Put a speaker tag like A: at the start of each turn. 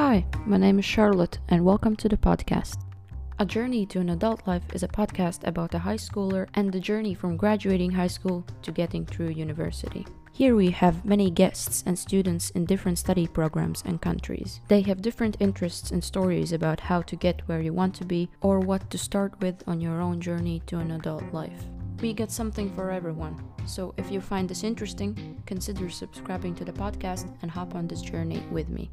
A: Hi, my name is Charlotte, and welcome to the podcast. A Journey to an Adult Life is a podcast about a high schooler and the journey from graduating high school to getting through university. Here we have many guests and students in different study programs and countries. They have different interests and stories about how to get where you want to be or what to start with on your own journey to an adult life. We get something for everyone, so if you find this interesting, consider subscribing to the podcast and hop on this journey with me.